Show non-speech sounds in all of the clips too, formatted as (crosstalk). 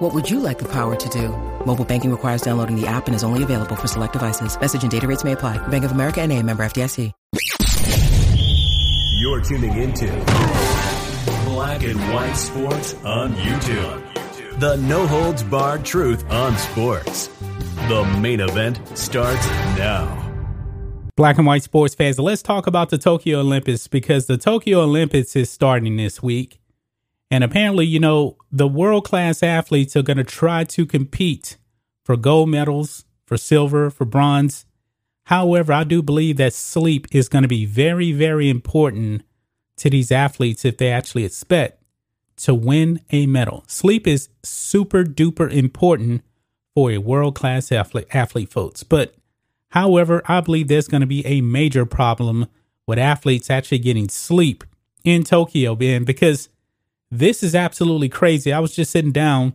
What would you like the power to do? Mobile banking requires downloading the app and is only available for select devices. Message and data rates may apply. Bank of America and a member FDIC. You're tuning into Black and White Sports on YouTube. The no holds barred truth on sports. The main event starts now. Black and white sports fans, let's talk about the Tokyo Olympics because the Tokyo Olympics is starting this week. And apparently, you know, the world class athletes are going to try to compete for gold medals, for silver, for bronze. However, I do believe that sleep is going to be very, very important to these athletes if they actually expect to win a medal. Sleep is super duper important for a world class athlete, athlete, folks. But however, I believe there's going to be a major problem with athletes actually getting sleep in Tokyo, man, because this is absolutely crazy. I was just sitting down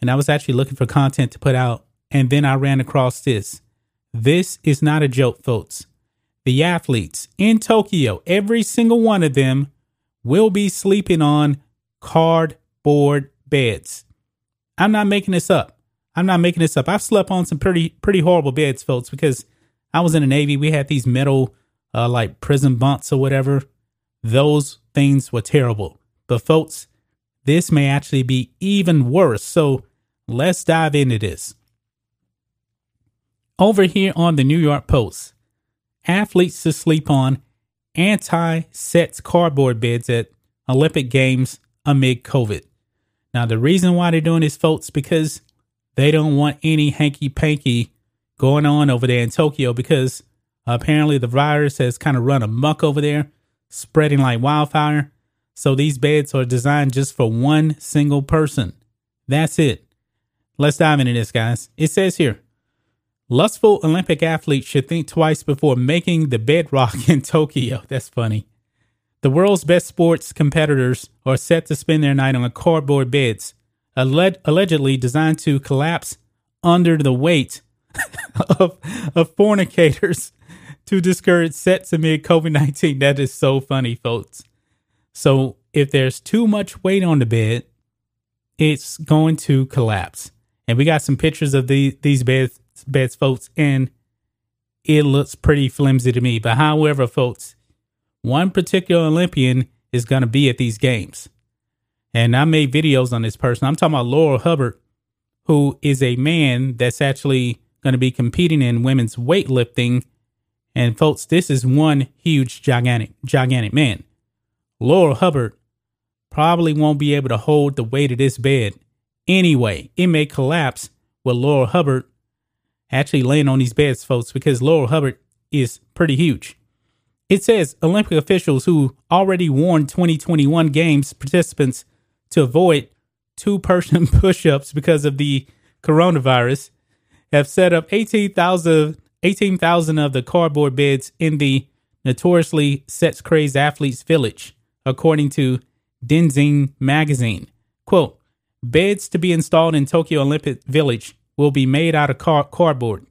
and I was actually looking for content to put out, and then I ran across this. This is not a joke, folks. The athletes in Tokyo, every single one of them, will be sleeping on cardboard beds. I'm not making this up. I'm not making this up. I've slept on some pretty pretty horrible beds, folks, because I was in the Navy. We had these metal uh, like prison bunks or whatever. Those things were terrible. But folks, this may actually be even worse. So let's dive into this. Over here on the New York Post, athletes to sleep on anti sets cardboard beds at Olympic Games amid COVID. Now, the reason why they're doing this, folks, because they don't want any hanky panky going on over there in Tokyo because apparently the virus has kind of run amuck over there, spreading like wildfire. So these beds are designed just for one single person. That's it. Let's dive into this, guys. It says here lustful Olympic athletes should think twice before making the bedrock (laughs) in Tokyo. That's funny. The world's best sports competitors are set to spend their night on cardboard beds, allegedly designed to collapse under the weight (laughs) of, of fornicators to discourage sets amid COVID 19. That is so funny, folks. So if there's too much weight on the bed, it's going to collapse. And we got some pictures of the, these beds, beds, folks, and it looks pretty flimsy to me. But however, folks, one particular Olympian is going to be at these games. And I made videos on this person. I'm talking about Laurel Hubbard, who is a man that's actually going to be competing in women's weightlifting. And folks, this is one huge, gigantic, gigantic man. Laurel Hubbard probably won't be able to hold the weight of this bed anyway. It may collapse with Laurel Hubbard actually laying on these beds, folks, because Laurel Hubbard is pretty huge. It says Olympic officials who already warned 2021 Games participants to avoid two person (laughs) push ups because of the coronavirus have set up 18,000 18, of the cardboard beds in the notoriously sex crazed athletes village according to Dezeen magazine. Quote, beds to be installed in Tokyo Olympic Village will be made out of car- cardboard.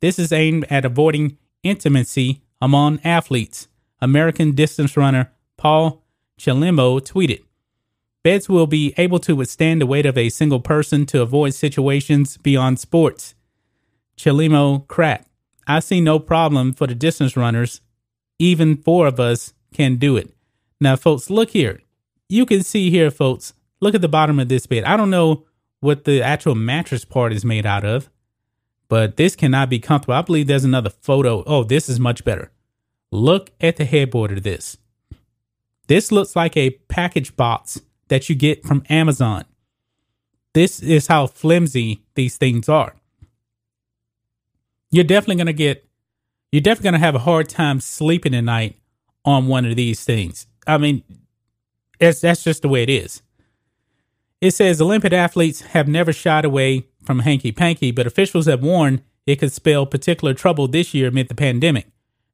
This is aimed at avoiding intimacy among athletes. American distance runner Paul Chelimo tweeted. Beds will be able to withstand the weight of a single person to avoid situations beyond sports. Chelimo cracked. I see no problem for the distance runners. Even four of us can do it. Now, folks, look here. You can see here, folks, look at the bottom of this bed. I don't know what the actual mattress part is made out of, but this cannot be comfortable. I believe there's another photo. Oh, this is much better. Look at the headboard of this. This looks like a package box that you get from Amazon. This is how flimsy these things are. You're definitely going to get, you're definitely going to have a hard time sleeping at night on one of these things. I mean, that's that's just the way it is. It says Olympic athletes have never shied away from hanky panky, but officials have warned it could spell particular trouble this year amid the pandemic.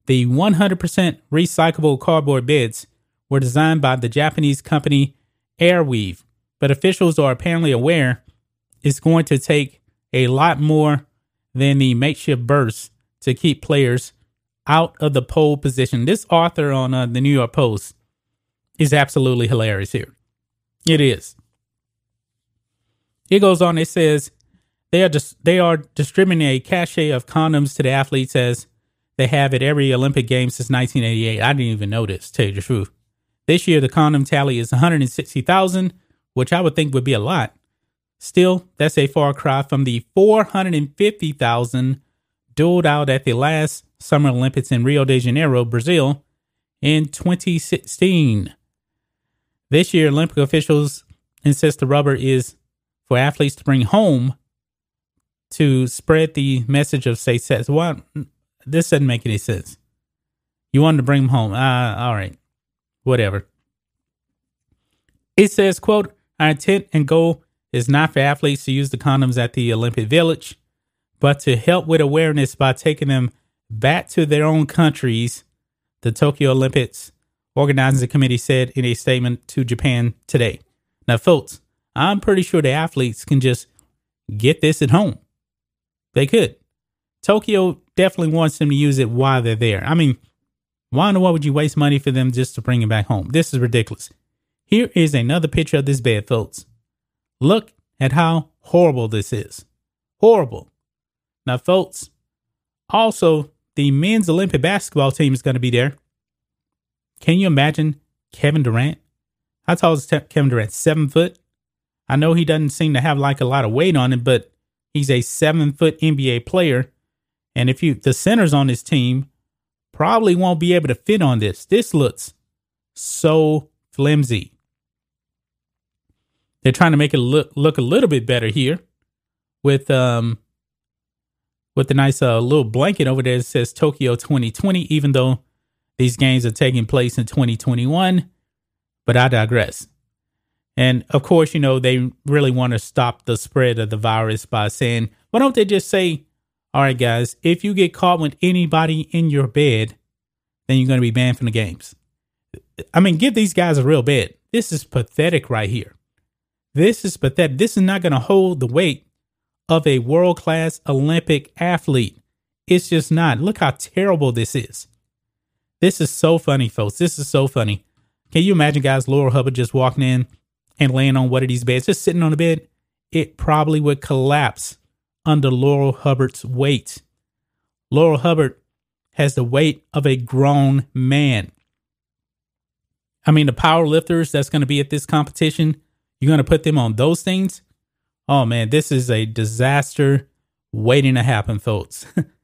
The 100% recyclable cardboard beds were designed by the Japanese company Airweave, but officials are apparently aware it's going to take a lot more than the makeshift bursts to keep players out of the pole position. This author on uh, the New York Post is absolutely hilarious here. It is. It goes on. It says they are just they are distributing a cachet of condoms to the athletes as they have at every Olympic Games since 1988. I didn't even know this. Tell you the truth. This year the condom tally is 160,000, which I would think would be a lot. Still, that's a far cry from the 450,000 doled out at the last Summer Olympics in Rio de Janeiro, Brazil, in 2016. This year, Olympic officials insist the rubber is for athletes to bring home to spread the message of safe sex. Well, this doesn't make any sense. You wanted to bring them home. Uh, all right. Whatever. It says, quote, our intent and goal is not for athletes to use the condoms at the Olympic Village, but to help with awareness by taking them back to their own countries, the Tokyo Olympics organizing the committee said in a statement to Japan today. Now, folks, I'm pretty sure the athletes can just get this at home. They could. Tokyo definitely wants them to use it while they're there. I mean, why in the world would you waste money for them just to bring it back home? This is ridiculous. Here is another picture of this bed, folks. Look at how horrible this is. Horrible. Now, folks, also, the men's Olympic basketball team is going to be there. Can you imagine Kevin Durant? How tall is Kevin Durant? Seven foot? I know he doesn't seem to have like a lot of weight on him, but he's a seven foot NBA player. And if you, the centers on this team probably won't be able to fit on this. This looks so flimsy. They're trying to make it look, look a little bit better here with, um, with the nice uh, little blanket over there that says Tokyo 2020, even though these games are taking place in 2021. But I digress. And of course, you know, they really want to stop the spread of the virus by saying, why don't they just say, all right, guys, if you get caught with anybody in your bed, then you're going to be banned from the games. I mean, give these guys a real bed. This is pathetic right here. This is pathetic. This is not going to hold the weight of a world class Olympic athlete. It's just not. Look how terrible this is. This is so funny, folks. This is so funny. Can you imagine, guys, Laurel Hubbard just walking in and laying on one of these beds, just sitting on the bed? It probably would collapse under Laurel Hubbard's weight. Laurel Hubbard has the weight of a grown man. I mean, the power lifters that's going to be at this competition, you're going to put them on those things. Oh man, this is a disaster waiting to happen, folks. (laughs)